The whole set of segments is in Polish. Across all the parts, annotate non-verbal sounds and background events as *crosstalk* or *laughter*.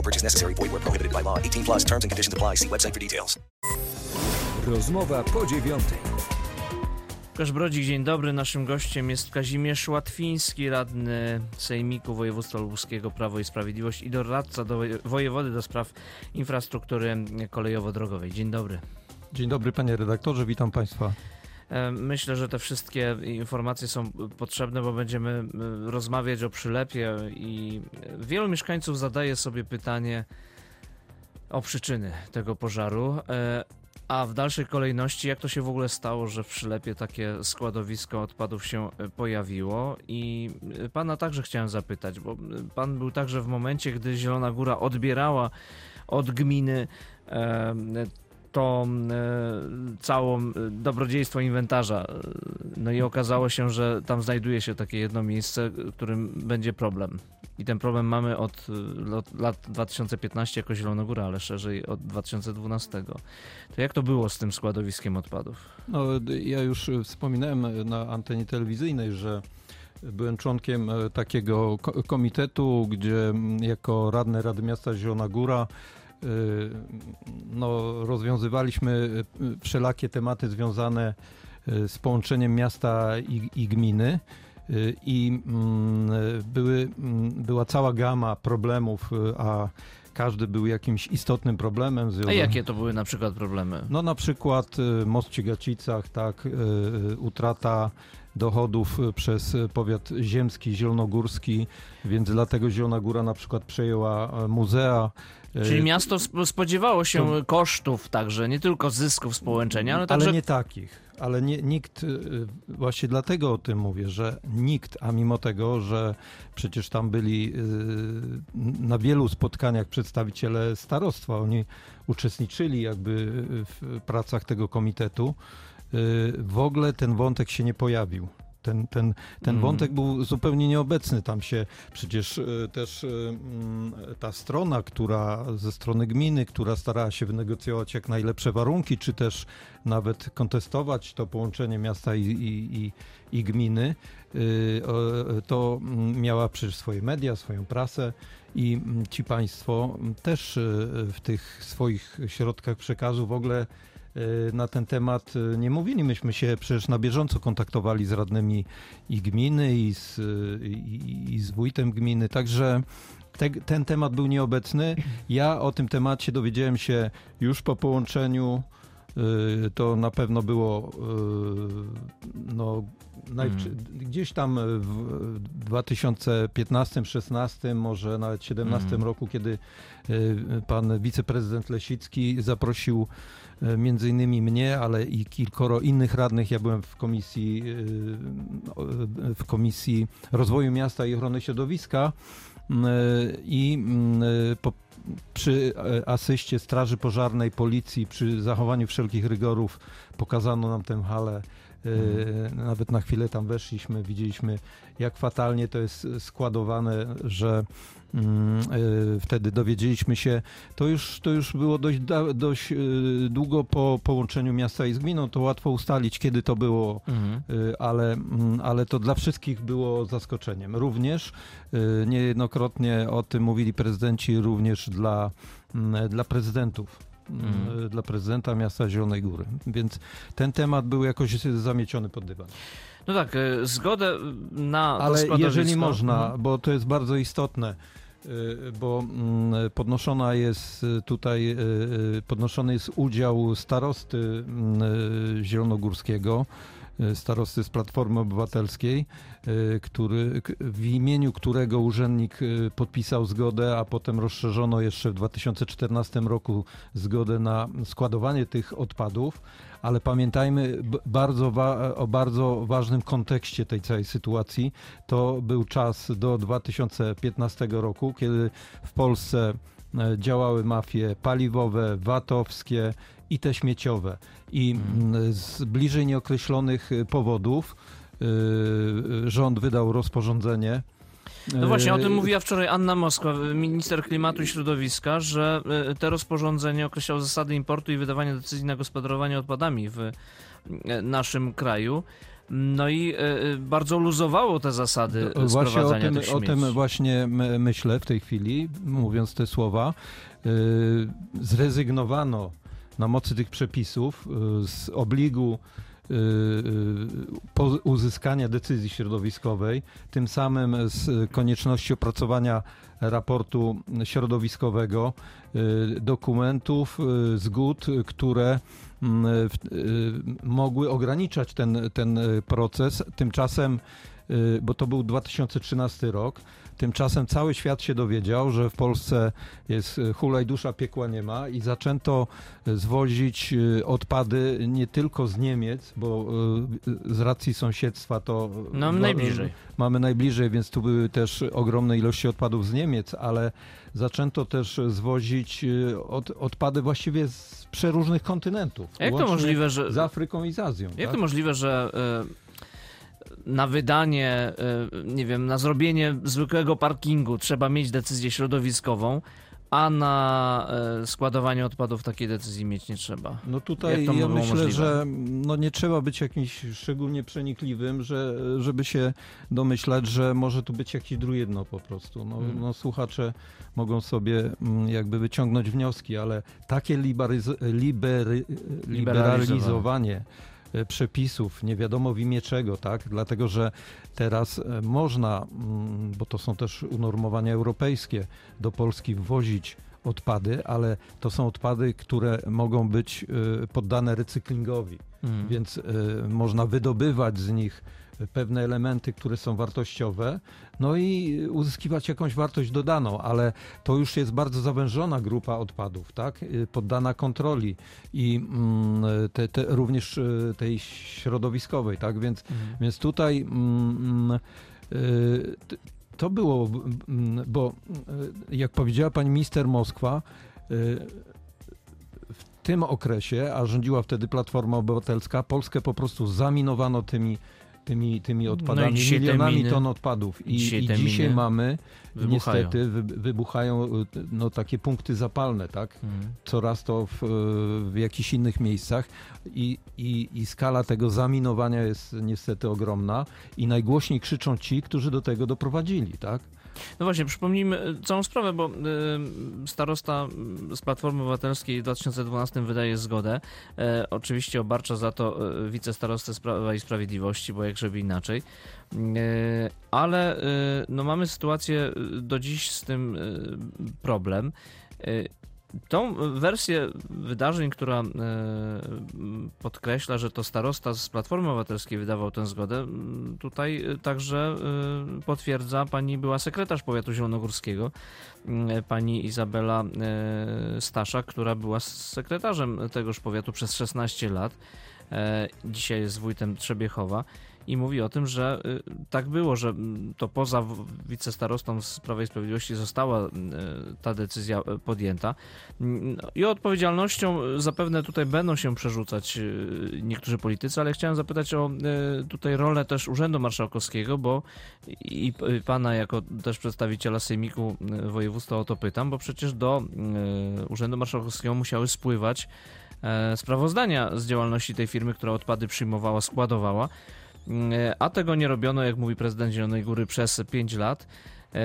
No purchase necessary. Void where prohibited by law. 18 plus terms and conditions apply. See website for details. Rozmowa po dziewiątej. Łukasz Brodzik, dzień dobry. Naszym gościem jest Kazimierz Łatwiński, radny Sejmiku Województwa Lubuskiego Prawo i Sprawiedliwość i doradca do wojewody do spraw infrastruktury kolejowo-drogowej. Dzień dobry. Dzień dobry panie redaktorze, witam państwa. E, Myślę, że te wszystkie informacje są potrzebne, bo będziemy e, rozmawiać o przylepie i wielu mieszkańców zadaje sobie pytanie o przyczyny tego pożaru. E, A w dalszej kolejności, jak to się w ogóle stało, że w przylepie takie składowisko odpadów się e, pojawiło? I e, pana także chciałem zapytać, bo e, pan był także w momencie, gdy Zielona Góra odbierała od gminy to e, całą e, dobrodziejstwo inwentarza. E, No i okazało się, że tam znajduje się takie jedno miejsce, którym będzie problem. I ten problem mamy od lat 2015 jako Zielonogóra, ale szerzej od 2012. To jak to było z tym składowiskiem odpadów? No, ja już wspominałem na antenie telewizyjnej, że byłem członkiem takiego ko- komitetu, gdzie jako radny Rady Miasta Zielona Góra rozwiązywaliśmy e, wszelakie tematy związane e, z połączeniem miasta i, i gminy. E, I mm, były, mm, była cała gama problemów, a każdy był jakimś istotnym problemem. A jakie to były na przykład problemy? no na przykład y, most w Ciegacicach, tak, y, y, utrata dochodów y, przez y, powiat ziemski, zielonogórski, więc dlatego Zielona Góra na przykład przejęła y, muzea. Czyli miasto sp- spodziewało się to- kosztów także, nie tylko zysków z połączenia, ale ale także... nie takich. Ale nie, nikt, właśnie dlatego o tym mówię, że nikt, a mimo tego, że przecież tam byli na wielu spotkaniach przedstawiciele starostwa, oni uczestniczyli jakby w pracach tego komitetu, w ogóle ten wątek się nie pojawił. Ten, ten, ten Mm. wątek był zupełnie nieobecny. Tam się przecież y, też y, mm, ta strona, która ze strony gminy, która starała się wynegocjować jak najlepsze warunki, czy też nawet kontestować to połączenie miasta i, i, i, i gminy, y, to mm, miała przecież swoje media, swoją prasę i mm, ci państwo też y, w tych swoich środkach przekazu w ogóle y, na ten temat y, nie mówili. Myśmy się przecież na bieżąco kontaktowali z radnymi i gminy, i z, y, i, i z wójtem gminy, także te, ten temat był nieobecny. Ja o tym temacie dowiedziałem się już po połączeniu. Y, To na pewno było y, no, najwczy- gdzieś tam w 2015-16, może nawet 17 Mm. roku, kiedy y, pan wiceprezydent Lesicki zaprosił między innymi mnie, ale i kilkoro innych radnych. Ja byłem w komisji, w komisji rozwoju miasta i ochrony środowiska i y, po, przy e, asyście Straży Pożarnej, Policji, przy zachowaniu wszelkich rygorów pokazano nam tę halę. E, Nawet na chwilę tam weszliśmy, widzieliśmy jak fatalnie to jest składowane, że mm, e, wtedy dowiedzieliśmy się, to już, to już było dość, dość e, długo po połączeniu miasta i z gminą, to łatwo ustalić, kiedy to było Mhm. Y, ale, mm, ale to dla wszystkich było zaskoczeniem. Również niejednokrotnie o tym mówili prezydenci, również dla, mm, dla prezydentów. mm, Mhm. Dla prezydenta miasta Zielonej Góry. Więc ten temat był jakoś zamieciony pod dywan. No tak, e, zgodę na Ale jeżeli można, Mhm. bo to jest bardzo istotne, bo mm, podnoszona jest y, tutaj, y, y, podnoszony jest udział starosty mm, y, zielonogórskiego, y, starosty z Platformy Obywatelskiej, y, który, w imieniu którego urzędnik y, podpisał zgodę, a potem rozszerzono jeszcze w 2014 roku zgodę na składowanie tych odpadów. Ale pamiętajmy bardzo wa- o bardzo ważnym kontekście tej całej sytuacji. To był czas do 2015 roku, kiedy w Polsce e, działały mafie paliwowe, VAT-owskie i te śmieciowe. I mm, z bliżej nieokreślonych y, powodów y, rząd wydał rozporządzenie. No właśnie, o tym mówiła wczoraj Anna Moskwa, minister klimatu i środowiska, że e, te rozporządzenie określało zasady importu i wydawania decyzji na gospodarowanie odpadami w e, naszym kraju. No i e, e, bardzo luzowało te zasady No, Właśnie o tym, o tym właśnie my- myślę w tej chwili, mówiąc te słowa. Zrezygnowano na mocy tych przepisów z obligu uzyskania decyzji środowiskowej, tym samym z konieczności opracowania raportu środowiskowego, dokumentów, zgód, które mogły ograniczać ten, ten y, proces. Tymczasem, y, bo to był 2013 rok, tymczasem cały świat się dowiedział, że w Polsce jest y, hulaj dusza, piekła nie ma i zaczęto y, zwozić y, odpady nie tylko z Niemiec, bo y, z racji sąsiedztwa to... No, najbliżej. Mamy najbliżej, więc tu były też ogromne ilości odpadów z Niemiec, ale zaczęto też zwozić y, od, odpady właściwie z przeróżnych kontynentów. A jak to możliwe, że- Z Afryką i z Azją. Jak tak? to możliwe, że na wydanie, e, nie wiem, na zrobienie zwykłego parkingu trzeba mieć decyzję środowiskową, a na e, składowanie odpadów takiej decyzji mieć nie trzeba? No tutaj ja myślę, możliwe? że no nie trzeba być jakimś szczególnie przenikliwym, że, żeby się domyślać, że może tu być jakieś drujedno po prostu. No, Mm. no słuchacze mogą sobie mm, jakby wyciągnąć wnioski, ale takie liberyz- libery, liberalizowanie przepisów, nie wiadomo w imię czego, tak? Dlatego, że teraz e, można, mm, bo to są też unormowania europejskie, do Polski wwozić odpady, ale to są odpady, które mogą być e, poddane recyklingowi, Mhm. więc e, można wydobywać z nich pewne elementy, które są wartościowe, no i uzyskiwać jakąś wartość dodaną, ale to już jest bardzo zawężona grupa odpadów, tak? Y, Poddana kontroli i mm, te, te, również y, tej środowiskowej, tak? Więc, więc tutaj mm, y, t- to było, mm, bo y, jak powiedziała pani minister Moskwa, y, w tym okresie, a rządziła wtedy Platforma Obywatelska, Polskę po prostu zaminowano tymi, tymi, tymi odpadami, No dzisiaj te milionami miny- ton odpadów. I dzisiaj i dzisiaj mamy wybuchają. niestety wy, wybuchają no, takie punkty zapalne, tak? Mhm. Coraz to w, w jakichś innych miejscach I, i, i skala tego zaminowania jest niestety ogromna i najgłośniej krzyczą ci, którzy do tego doprowadzili, tak? No właśnie, przypomnijmy e, całą sprawę, bo y, starosta z Platformy Obywatelskiej w 2012 wydaje zgodę. E, oczywiście obarcza za to e, wicestarostę z Prawa i Sprawiedliwości, bo jak żeby inaczej. E, ale e, no mamy sytuację e, do dziś z tym e, problem. Tą wersję wydarzeń, która e, podkreśla, że to starosta z Platformy Obywatelskiej wydawał tę zgodę, tutaj e, także e, potwierdza pani była sekretarz powiatu zielonogórskiego, pani Izabela Staszak, która była sekretarzem tegoż powiatu przez 16 lat. Dzisiaj jest wójtem Trzebiechowa i mówi o tym, że y, tak było, że mm, to poza wicestarostą z Prawa i Sprawiedliwości została y, ta decyzja y, podjęta. Mm, no I odpowiedzialnością zapewne tutaj będą się przerzucać niektórzy politycy, ale chciałem zapytać o tutaj rolę też Urzędu Marszałkowskiego, bo i pana jako też przedstawiciela Sejmiku Województwa o to pytam, bo przecież do Urzędu Marszałkowskiego musiały spływać e, sprawozdania z działalności tej firmy, która odpady przyjmowała, składowała. E, A tego nie robiono, jak mówi prezydent Zielonej Góry, przez 5 lat. E,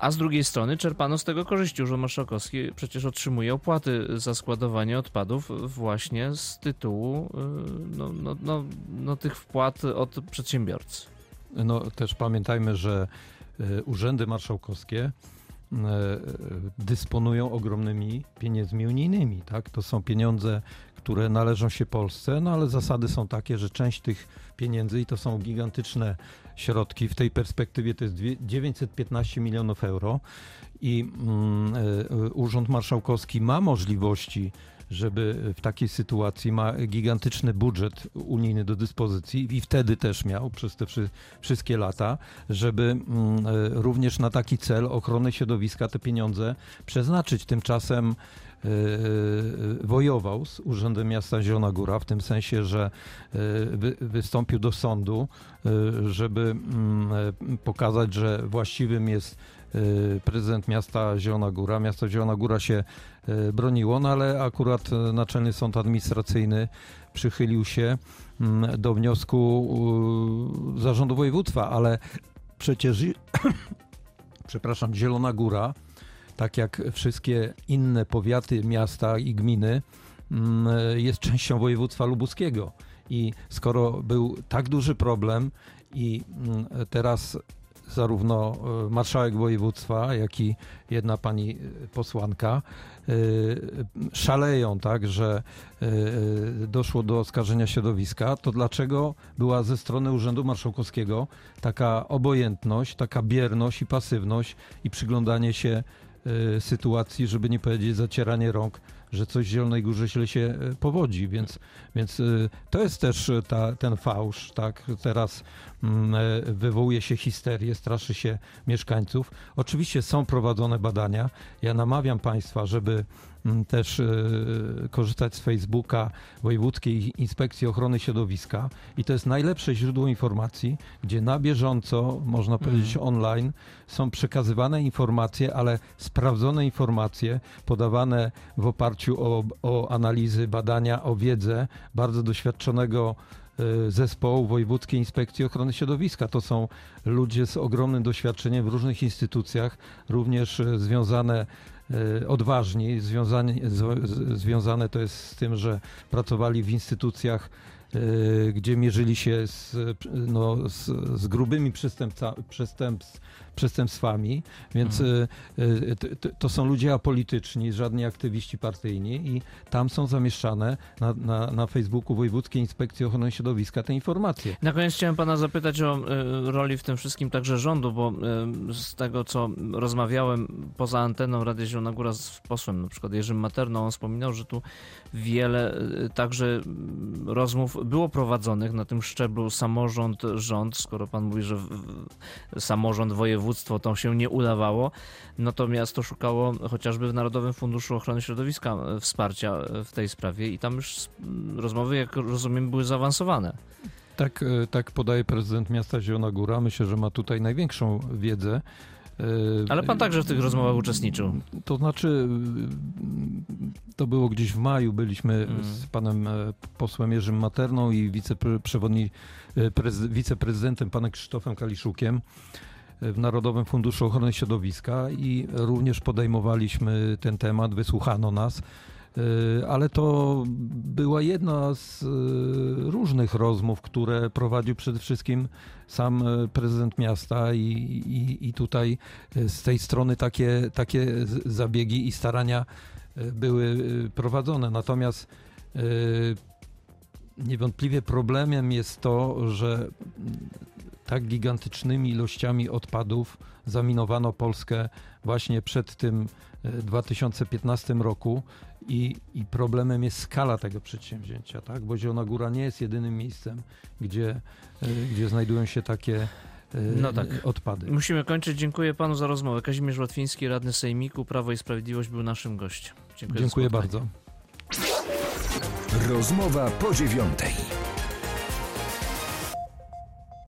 A z drugiej strony czerpano z tego korzyści. Urząd Marszałkowski przecież otrzymuje opłaty za składowanie odpadów właśnie z tytułu y, no, no, no, no, tych wpłat od przedsiębiorcy. No też pamiętajmy, że e, urzędy marszałkowskie dysponują ogromnymi pieniędzmi unijnymi. Tak? To są pieniądze, które należą się Polsce, no ale zasady są takie, że część tych pieniędzy, i to są gigantyczne środki, w tej perspektywie to jest 915 milionów euro i mm, Urząd Marszałkowski ma możliwości żeby w takiej sytuacji ma gigantyczny budżet unijny do dyspozycji i wtedy też miał przez te wszystkie lata, żeby mm, e, również na taki cel ochrony środowiska te pieniądze przeznaczyć. Tymczasem e, wojował z Urzędem Miasta Zielona Góra, w tym sensie, że e, wystąpił do sądu, żeby mm, pokazać, że właściwym jest prezydent miasta Zielona Góra. Miasto Zielona Góra się broniło, no ale akurat Naczelny Sąd Administracyjny przychylił się mm, do wniosku zarządu województwa, ale przecież, *coughs* przepraszam, Zielona Góra, tak jak wszystkie inne powiaty, miasta i gminy, mm, jest częścią województwa lubuskiego. I skoro był tak duży problem i mm, teraz zarówno e, marszałek województwa, jak i jedna pani e, posłanka e, szaleją, tak, że doszło do oskarżenia środowiska, to dlaczego była ze strony Urzędu Marszałkowskiego taka obojętność, taka bierność i pasywność i przyglądanie się sytuacji, żeby nie powiedzieć zacieranie rąk że coś w Zielonej Górze źle się e, powodzi, więc, więc e, to jest też e, ta, ten fałsz, tak? Teraz mm, wywołuje się histerię, straszy się mieszkańców. Oczywiście są prowadzone badania. Ja namawiam Państwa, żeby Mm, też korzystać z Facebooka Wojewódzkiej Inspekcji Ochrony Środowiska i to jest najlepsze źródło informacji, gdzie na bieżąco, można powiedzieć mm. online, są przekazywane informacje, ale sprawdzone informacje, podawane w oparciu o, o analizy, badania, o wiedzę bardzo doświadczonego e, zespołu Wojewódzkiej Inspekcji Ochrony Środowiska. To są ludzie z ogromnym doświadczeniem w różnych instytucjach, również e, związane E, odważni, związane, związane to jest z tym, że pracowali w instytucjach, gdzie mierzyli się z, no, z, z grubymi przestępca, przestępstwami, więc mhm. to, to są ludzie apolityczni, żadni aktywiści partyjni i tam są zamieszczane na, na, na Facebooku Wojewódzkiej Inspekcji Ochrony Środowiska te informacje. Na koniec chciałem pana zapytać o y, roli w tym wszystkim także rządu, bo y, z tego co rozmawiałem poza anteną Rady Zielona Góra z posłem, na przykład Jerzym Materną, on wspominał, że tu wiele y, także rozmów było prowadzonych na tym szczeblu samorząd, rząd, skoro pan mówi, że samorząd, województwo to się nie udawało, natomiast to szukało chociażby w Narodowym Funduszu Ochrony Środowiska e, wsparcia w tej sprawie i tam już rozmowy, jak rozumiem, były zaawansowane. Tak, e, tak podaje prezydent miasta Zielona Góra. Myślę, że ma tutaj największą wiedzę. E, Ale pan także w tych rozmowach uczestniczył. To znaczy, to było gdzieś w maju, byliśmy mm. z panem posłem Jerzym Materną i wiceprezydentem panem Krzysztofem Kaliszukiem w Narodowym Funduszu Ochrony Środowiska i również podejmowaliśmy ten temat, wysłuchano nas. E, ale to była jedna z e, różnych rozmów, które prowadził przede wszystkim sam e, prezydent miasta i, i, i tutaj z tej strony takie, takie zabiegi i starania były prowadzone. Natomiast niewątpliwie problemem jest to, że tak gigantycznymi ilościami odpadów zaminowano Polskę właśnie przed tym 2015 e, roku i, i problemem jest skala tego przedsięwzięcia, tak? bo Zielona Góra nie jest jedynym miejscem, gdzie, e, gdzie znajdują się takie e, no tak. odpady. Musimy kończyć. Dziękuję panu za rozmowę. Kazimierz Łatwiński, radny Sejmiku, Prawo i Sprawiedliwość był naszym gościem. Dziękuję, Dziękuję bardzo. Rozmowa po dziewiątej.